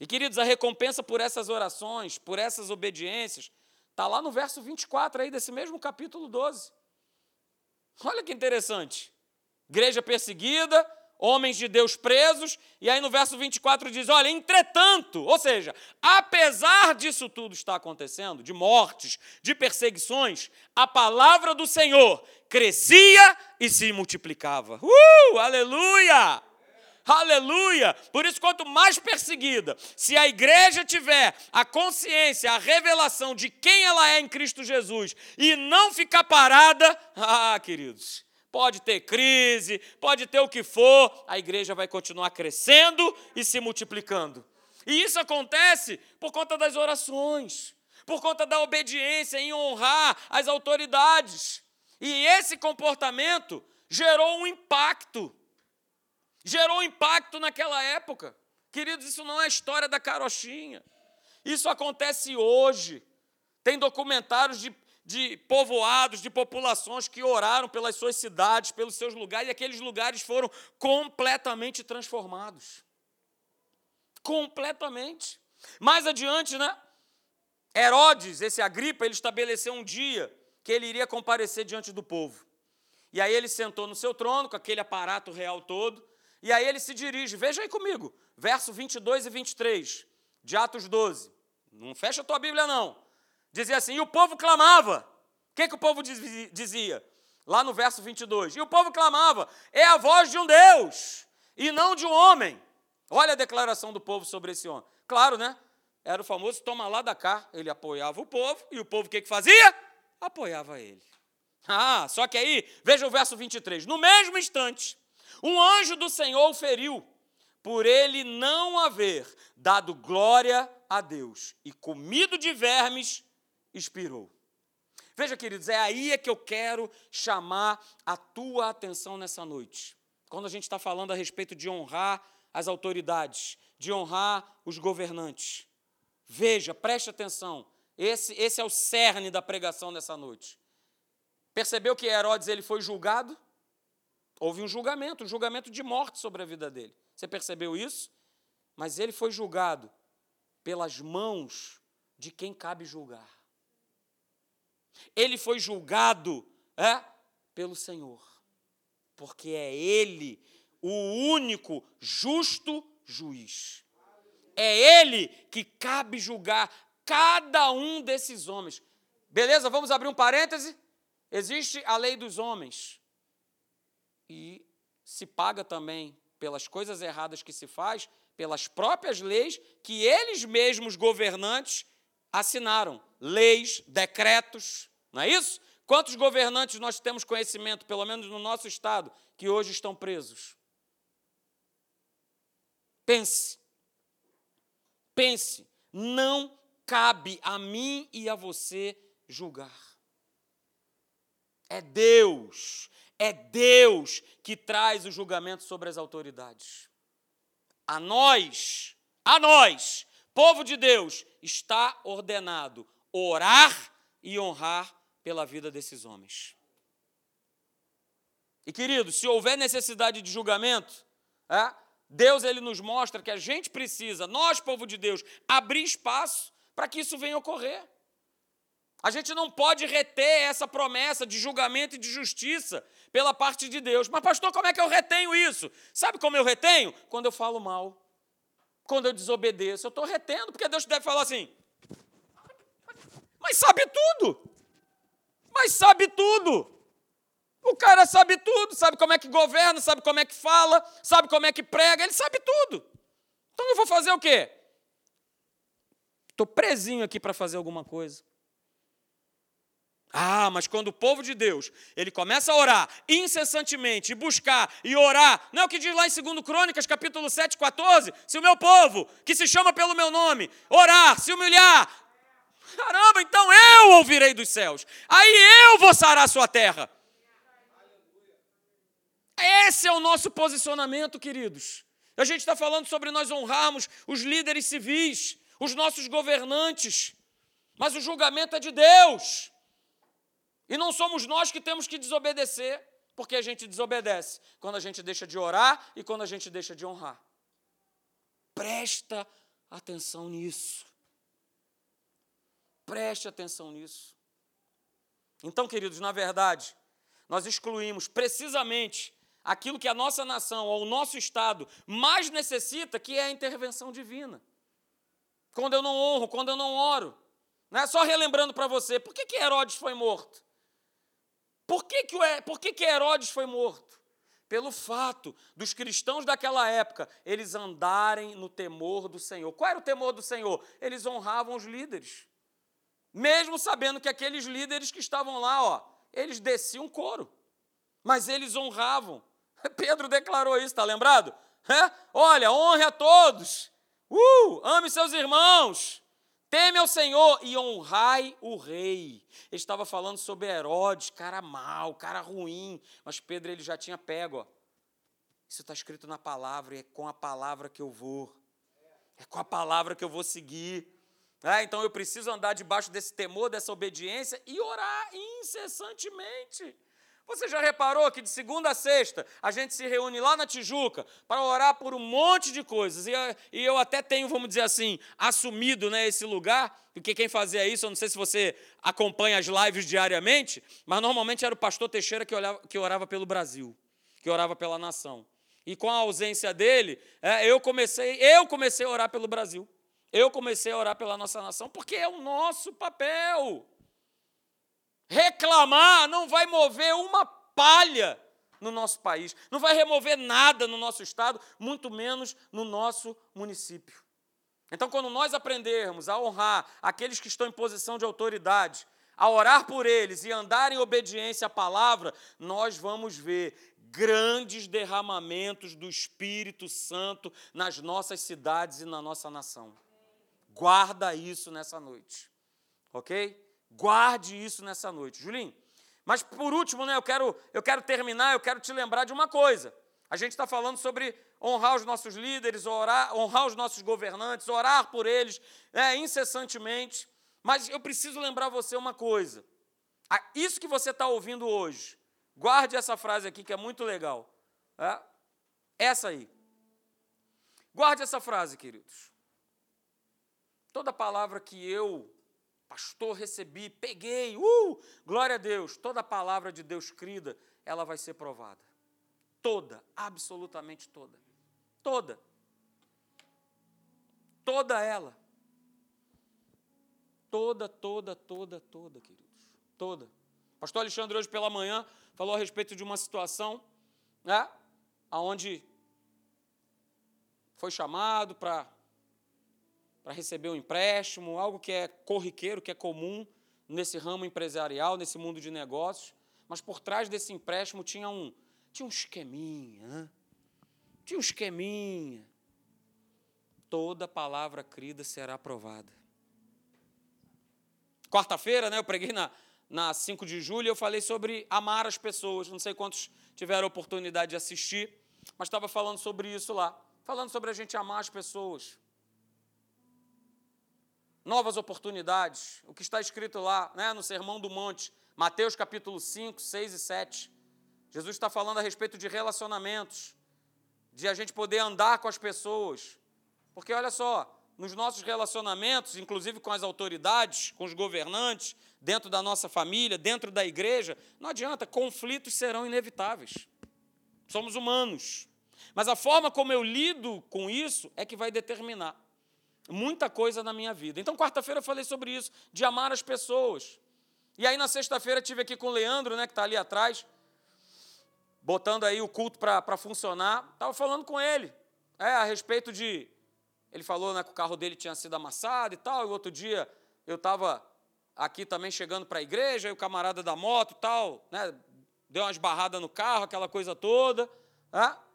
[SPEAKER 1] E, queridos, a recompensa por essas orações, por essas obediências, está lá no verso 24 aí desse mesmo capítulo 12. Olha que interessante. Igreja perseguida, homens de Deus presos, e aí no verso 24 diz: Olha, entretanto, ou seja, apesar disso tudo estar acontecendo, de mortes, de perseguições, a palavra do Senhor crescia e se multiplicava. Uh, aleluia! Aleluia! Por isso, quanto mais perseguida, se a igreja tiver a consciência, a revelação de quem ela é em Cristo Jesus e não ficar parada, ah, queridos, pode ter crise, pode ter o que for, a igreja vai continuar crescendo e se multiplicando. E isso acontece por conta das orações, por conta da obediência em honrar as autoridades. E esse comportamento gerou um impacto gerou impacto naquela época. Queridos, isso não é história da carochinha. Isso acontece hoje. Tem documentários de, de povoados, de populações que oraram pelas suas cidades, pelos seus lugares, e aqueles lugares foram completamente transformados. Completamente. Mais adiante, né? Herodes, esse Agripa, ele estabeleceu um dia que ele iria comparecer diante do povo. E aí ele sentou no seu trono, com aquele aparato real todo, e aí ele se dirige, veja aí comigo, verso 22 e 23 de Atos 12. Não fecha a tua Bíblia, não. Dizia assim: e o povo clamava. O que, que o povo dizia? Lá no verso 22. E o povo clamava: é a voz de um Deus e não de um homem. Olha a declaração do povo sobre esse homem. Claro, né? Era o famoso toma lá da cá. Ele apoiava o povo e o povo o que, que fazia? Apoiava ele. Ah, só que aí, veja o verso 23. No mesmo instante, um anjo do Senhor o feriu, por ele não haver dado glória a Deus, e comido de vermes, expirou. Veja, queridos, é aí é que eu quero chamar a tua atenção nessa noite. Quando a gente está falando a respeito de honrar as autoridades, de honrar os governantes. Veja, preste atenção. Esse, esse é o cerne da pregação nessa noite. Percebeu que Herodes ele foi julgado? Houve um julgamento, um julgamento de morte sobre a vida dele. Você percebeu isso? Mas ele foi julgado pelas mãos de quem cabe julgar. Ele foi julgado é, pelo Senhor, porque é Ele o único justo juiz. É Ele que cabe julgar cada um desses homens. Beleza? Vamos abrir um parêntese? Existe a lei dos homens e se paga também pelas coisas erradas que se faz, pelas próprias leis que eles mesmos governantes assinaram, leis, decretos, não é isso? Quantos governantes nós temos conhecimento, pelo menos no nosso estado, que hoje estão presos? Pense. Pense, não cabe a mim e a você julgar. É Deus é Deus que traz o julgamento sobre as autoridades. A nós, a nós, povo de Deus, está ordenado orar e honrar pela vida desses homens. E querido, se houver necessidade de julgamento, é, Deus ele nos mostra que a gente precisa, nós, povo de Deus, abrir espaço para que isso venha ocorrer. A gente não pode reter essa promessa de julgamento e de justiça pela parte de Deus. Mas, pastor, como é que eu retenho isso? Sabe como eu retenho? Quando eu falo mal, quando eu desobedeço. Eu estou retendo, porque Deus deve falar assim. Mas sabe tudo. Mas sabe tudo. O cara sabe tudo, sabe como é que governa, sabe como é que fala, sabe como é que prega, ele sabe tudo. Então eu vou fazer o quê? Estou presinho aqui para fazer alguma coisa. Ah, mas quando o povo de Deus, ele começa a orar incessantemente, buscar e orar, não é o que diz lá em 2 Crônicas, capítulo 7, 14? Se o meu povo, que se chama pelo meu nome, orar, se humilhar, caramba, então eu ouvirei dos céus, aí eu vou sarar a sua terra. Esse é o nosso posicionamento, queridos. A gente está falando sobre nós honrarmos os líderes civis, os nossos governantes, mas o julgamento é de Deus. E não somos nós que temos que desobedecer, porque a gente desobedece quando a gente deixa de orar e quando a gente deixa de honrar. Presta atenção nisso. Preste atenção nisso. Então, queridos, na verdade, nós excluímos precisamente aquilo que a nossa nação ou o nosso Estado mais necessita, que é a intervenção divina. Quando eu não honro, quando eu não oro. Não é só relembrando para você, por que, que Herodes foi morto? Por que, que, por que, que Herodes foi morto? pelo fato dos cristãos daquela época eles andarem no temor do Senhor. Qual era o temor do Senhor? Eles honravam os líderes. Mesmo sabendo que aqueles líderes que estavam lá, ó, eles desciam couro. Mas eles honravam. Pedro declarou isso, está lembrado? É? Olha, honre a todos. Uh, ame seus irmãos. Teme ao Senhor e honrai o rei. Ele estava falando sobre Herodes, cara mau, cara ruim. Mas Pedro ele já tinha pego. Ó. Isso está escrito na palavra e é com a palavra que eu vou. É com a palavra que eu vou seguir. É, então eu preciso andar debaixo desse temor, dessa obediência e orar incessantemente. Você já reparou que de segunda a sexta a gente se reúne lá na Tijuca para orar por um monte de coisas? E, eu até tenho, vamos dizer assim, assumido né, esse lugar, porque quem fazia isso, eu não sei se você acompanha as lives diariamente, mas normalmente era o pastor Teixeira que, olhava, que orava pelo Brasil, que orava pela nação. E com a ausência dele, é, eu comecei, eu comecei a orar pelo Brasil. Eu comecei a orar pela nossa nação, porque é o nosso papel. Reclamar não vai mover uma palha no nosso país, não vai remover nada no nosso estado, muito menos no nosso município. Então, quando nós aprendermos a honrar aqueles que estão em posição de autoridade, a orar por eles e andar em obediência à palavra, nós vamos ver grandes derramamentos do Espírito Santo nas nossas cidades e na nossa nação. Guarda isso nessa noite, ok? Guarde isso nessa noite. Julinho, mas por último, né, eu, quero, eu quero terminar, eu quero te lembrar de uma coisa. A gente está falando sobre honrar os nossos líderes, orar, honrar os nossos governantes, orar por eles né, incessantemente. Mas eu preciso lembrar você uma coisa. Isso que você está ouvindo hoje, guarde essa frase aqui que é muito legal. É? Essa aí. Guarde essa frase, queridos. Toda palavra que eu Pastor, recebi, peguei, uh, glória a Deus. Toda palavra de Deus crida, ela vai ser provada. Toda, absolutamente toda. Toda. Toda ela. Toda, toda, toda, toda, queridos. Toda. Pastor Alexandre, hoje pela manhã, falou a respeito de uma situação, né? Onde foi chamado para para receber um empréstimo, algo que é corriqueiro, que é comum nesse ramo empresarial, nesse mundo de negócios. Mas por trás desse empréstimo tinha um, tinha um esqueminha. Né? Tinha um esqueminha. Toda palavra crida será aprovada. Quarta-feira, né, eu preguei na, na 5 de julho, eu falei sobre amar as pessoas. Não sei quantos tiveram oportunidade de assistir, mas estava falando sobre isso lá. Falando sobre a gente amar as pessoas novas oportunidades. O que está escrito lá né, no Sermão do Monte, Mateus capítulo 5, 6 e 7. Jesus está falando a respeito de relacionamentos, de a gente poder andar com as pessoas. Porque olha só, nos nossos relacionamentos, inclusive com as autoridades, com os governantes, dentro da nossa família, dentro da igreja, não adianta, conflitos serão inevitáveis. Somos humanos. Mas a forma como eu lido com isso é que vai determinar muita coisa na minha vida. Então, quarta-feira eu falei sobre isso, de amar as pessoas. E aí, na sexta-feira, tive aqui com o Leandro, né, que está ali atrás, botando aí o culto para funcionar. Estava falando com ele é, a respeito de. Ele falou né, que o carro dele tinha sido amassado e tal. E outro dia eu estava aqui também chegando para a igreja, e o camarada da moto e tal, né, deu umas barradas no carro, aquela coisa toda. É?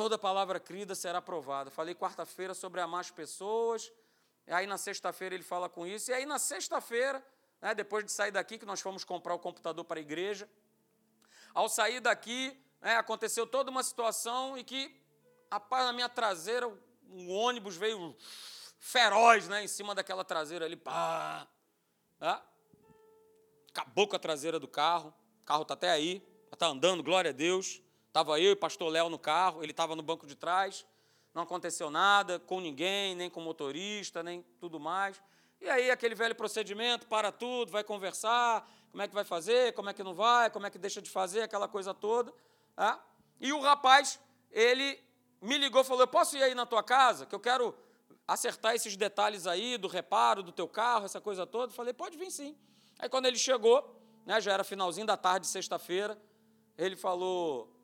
[SPEAKER 1] Toda palavra crida será aprovada. Falei quarta-feira sobre amar as pessoas, aí na sexta-feira ele fala com isso, e aí na sexta-feira, né, depois de sair daqui, que nós fomos comprar o computador para a igreja, ao sair daqui, né, aconteceu toda uma situação e que, rapaz, na minha traseira, um ônibus veio feroz né, em cima daquela traseira ali, pá, né, acabou com a traseira do carro, o carro está até aí, está andando, glória a Deus. Estava eu e o pastor Léo no carro, ele estava no banco de trás, não aconteceu nada com ninguém, nem com o motorista, nem tudo mais. E aí aquele velho procedimento, para tudo, vai conversar, como é que vai fazer, como é que não vai, como é que deixa de fazer, aquela coisa toda. Tá? E o rapaz, ele me ligou, falou, eu posso ir aí na tua casa, que eu quero acertar esses detalhes aí do reparo do teu carro, essa coisa toda. Eu falei, pode vir sim. Aí quando ele chegou, né, já era finalzinho da tarde, sexta-feira, ele falou: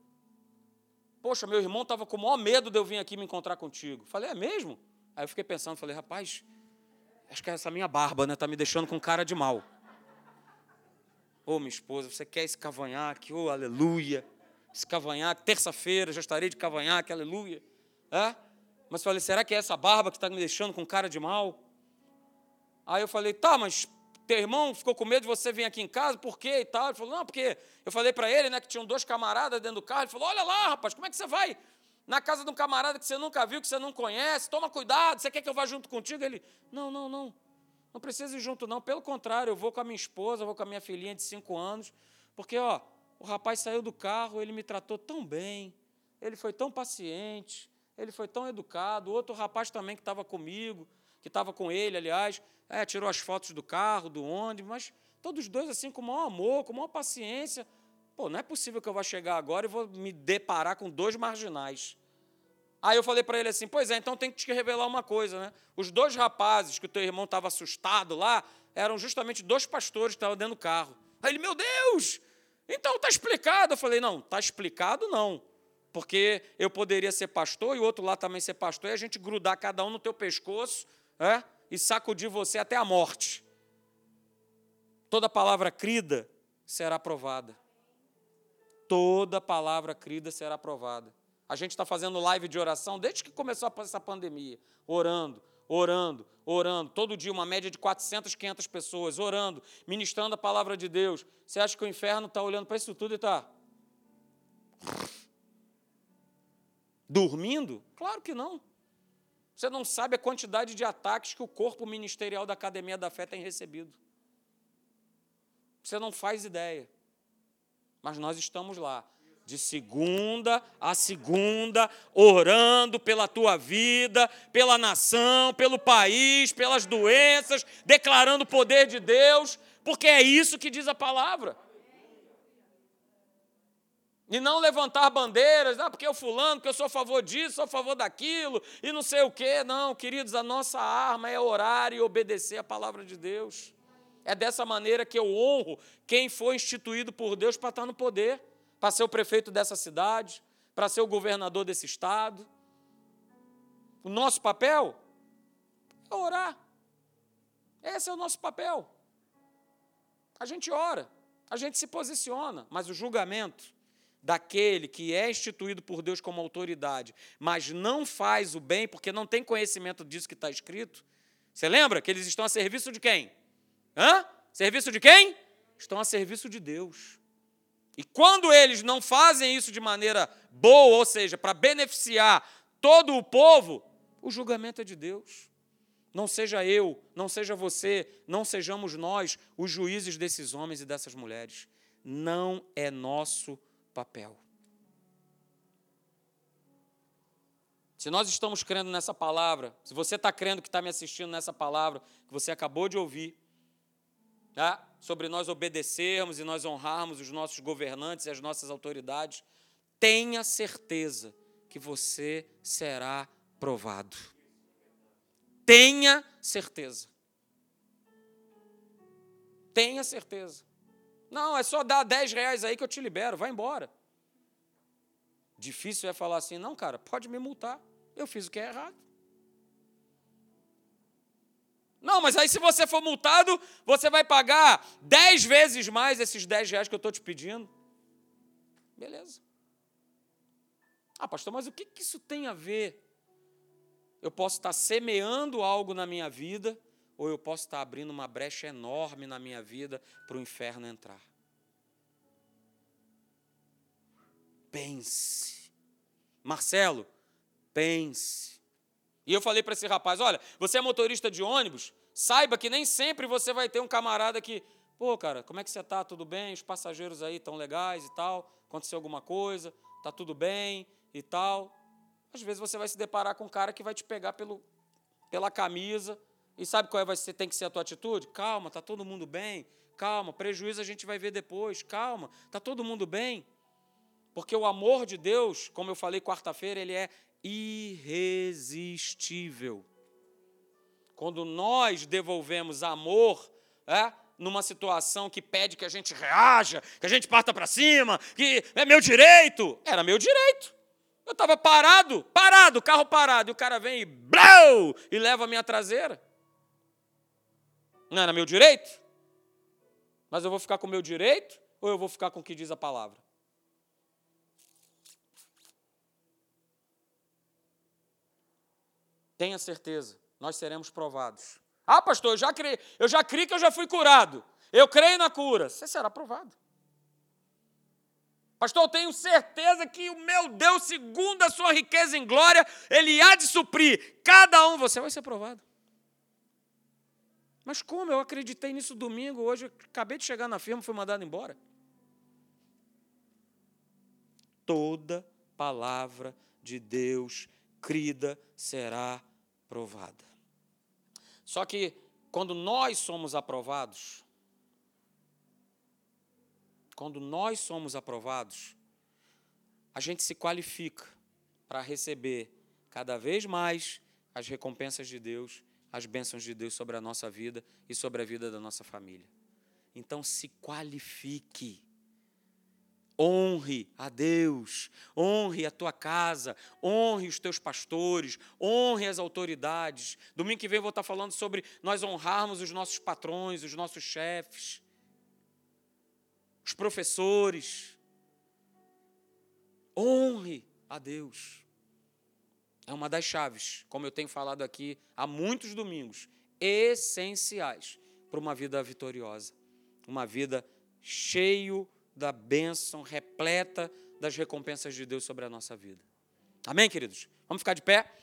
[SPEAKER 1] Poxa, meu irmão estava com o maior medo de eu vir aqui me encontrar contigo. Falei, é mesmo? Aí eu fiquei pensando, falei, rapaz, acho que essa minha barba, né, tá me deixando com cara de mal. Ô, oh, minha esposa, você quer esse cavanhaque? Ô, oh, aleluia. Esse cavanhaque, terça-feira, já estarei de cavanhaque, aleluia. É? Mas falei, será que é essa barba que está me deixando com cara de mal? Aí eu falei, tá, mas teu irmão ficou com medo de você vir aqui em casa, por quê e tal? Ele falou, não, porque eu falei para ele, né, que tinham dois camaradas dentro do carro. Ele falou, olha lá, rapaz, como é que você vai na casa de um camarada que você nunca viu, que você não conhece? Toma cuidado, você quer que eu vá junto contigo? Ele, não, não, não, não precisa ir junto não. Pelo contrário, eu vou com a minha esposa, vou com a minha filhinha de cinco anos, porque, ó, o rapaz saiu do carro, ele me tratou tão bem, ele foi tão paciente, ele foi tão educado, outro rapaz também que estava comigo, que estava com ele, aliás, é, tirou as fotos do carro, do ônibus, mas todos dois assim com o maior amor, com a maior paciência. Pô, não é possível que eu vá chegar agora e vou me deparar com dois marginais. Aí eu falei para ele assim: Pois é, então tem que te revelar uma coisa, né? Os dois rapazes que o teu irmão estava assustado lá eram justamente dois pastores que estavam dentro do carro. Aí ele: Meu Deus! Então está explicado. Eu falei: Não, está explicado não porque eu poderia ser pastor e o outro lá também ser pastor, e a gente grudar cada um no teu pescoço é? e sacudir você até a morte. Toda palavra crida será aprovada. Toda palavra crida será aprovada. A gente está fazendo live de oração desde que começou essa pandemia, orando, orando, orando, todo dia uma média de 400, 500 pessoas, orando, ministrando a palavra de Deus. Você acha que o inferno está olhando para isso tudo e está Dormindo? Claro que não. Você não sabe a quantidade de ataques que o corpo ministerial da Academia da Fé tem recebido. Você não faz ideia. Mas nós estamos lá, de segunda a segunda, orando pela tua vida, pela nação, pelo país, pelas doenças, declarando o poder de Deus, porque é isso que diz a palavra. E não levantar bandeiras, ah, porque eu fulano, porque eu sou a favor disso, sou a favor daquilo, e não sei o quê. Não, queridos, a nossa arma é orar e obedecer a palavra de Deus. É dessa maneira que eu honro quem foi instituído por Deus para estar no poder, para ser o prefeito dessa cidade, para ser o governador desse estado. O nosso papel é orar. Esse é o nosso papel. A gente ora, a gente se posiciona, mas o julgamento daquele que é instituído por Deus como autoridade, mas não faz o bem porque não tem conhecimento disso que está escrito. Você lembra que eles estão a serviço de quem? Hã? Serviço de quem? Estão a serviço de Deus. E quando eles não fazem isso de maneira boa, ou seja, para beneficiar todo o povo, o julgamento é de Deus. Não seja eu, não seja você, não sejamos nós os juízes desses homens e dessas mulheres. Não é nosso papel. Se nós estamos crendo nessa palavra, se você está crendo que está me assistindo nessa palavra, que você acabou de ouvir, tá? sobre nós obedecermos e nós honrarmos os nossos governantes e as nossas autoridades, tenha certeza que você será provado. Tenha certeza. Tenha certeza. Não, é só dar 10 reais aí que eu te libero, vai embora. Difícil é falar assim, não, cara, pode me multar. Eu fiz o que é errado. Não, mas aí se você for multado, você vai pagar 10 vezes mais esses 10 reais que eu estou te pedindo. Beleza. Ah, pastor, mas o que isso tem a ver? Eu posso estar semeando algo na minha vida ou eu posso estar abrindo uma brecha enorme na minha vida para o inferno entrar. Pense. Marcelo, pense. E eu falei para esse rapaz: olha, você é motorista de ônibus, saiba que nem sempre você vai ter um camarada que, pô, cara, como é que você está? Tudo bem? Os passageiros aí estão legais e tal? Aconteceu alguma coisa? Tá tudo bem e tal? Às vezes você vai se deparar com um cara que vai te pegar pelo, pela camisa e sabe qual é, vai ser, tem que ser a tua atitude? Calma, está todo mundo bem. Calma, prejuízo a gente vai ver depois. Calma, está todo mundo bem. Porque o amor de Deus, como eu falei quarta-feira, ele é irresistível. Quando nós devolvemos amor, é, numa situação que pede que a gente reaja, que a gente parta para cima, que é meu direito. Era meu direito. Eu estava parado, parado, carro parado, e o cara vem e blau, e leva a minha traseira. Não era meu direito? Mas eu vou ficar com o meu direito ou eu vou ficar com o que diz a palavra? Tenha certeza, nós seremos provados. Ah, pastor, eu já criei, eu já criei que eu já fui curado. Eu creio na cura. Você será provado. Pastor, eu tenho certeza que o meu Deus, segundo a sua riqueza em glória, ele há de suprir cada um. Você vai ser provado. Mas como? Eu acreditei nisso domingo, hoje acabei de chegar na firma, fui mandado embora. Toda palavra de Deus crida será provada. Só que quando nós somos aprovados, quando nós somos aprovados, a gente se qualifica para receber cada vez mais as recompensas de Deus, as bênçãos de Deus sobre a nossa vida e sobre a vida da nossa família. Então se qualifique. Honre a Deus, honre a tua casa, honre os teus pastores, honre as autoridades. Domingo que vem vou estar falando sobre nós honrarmos os nossos patrões, os nossos chefes, os professores. Honre a Deus. É uma das chaves, como eu tenho falado aqui há muitos domingos, essenciais para uma vida vitoriosa, uma vida cheio da bênção, repleta das recompensas de Deus sobre a nossa vida. Amém, queridos? Vamos ficar de pé?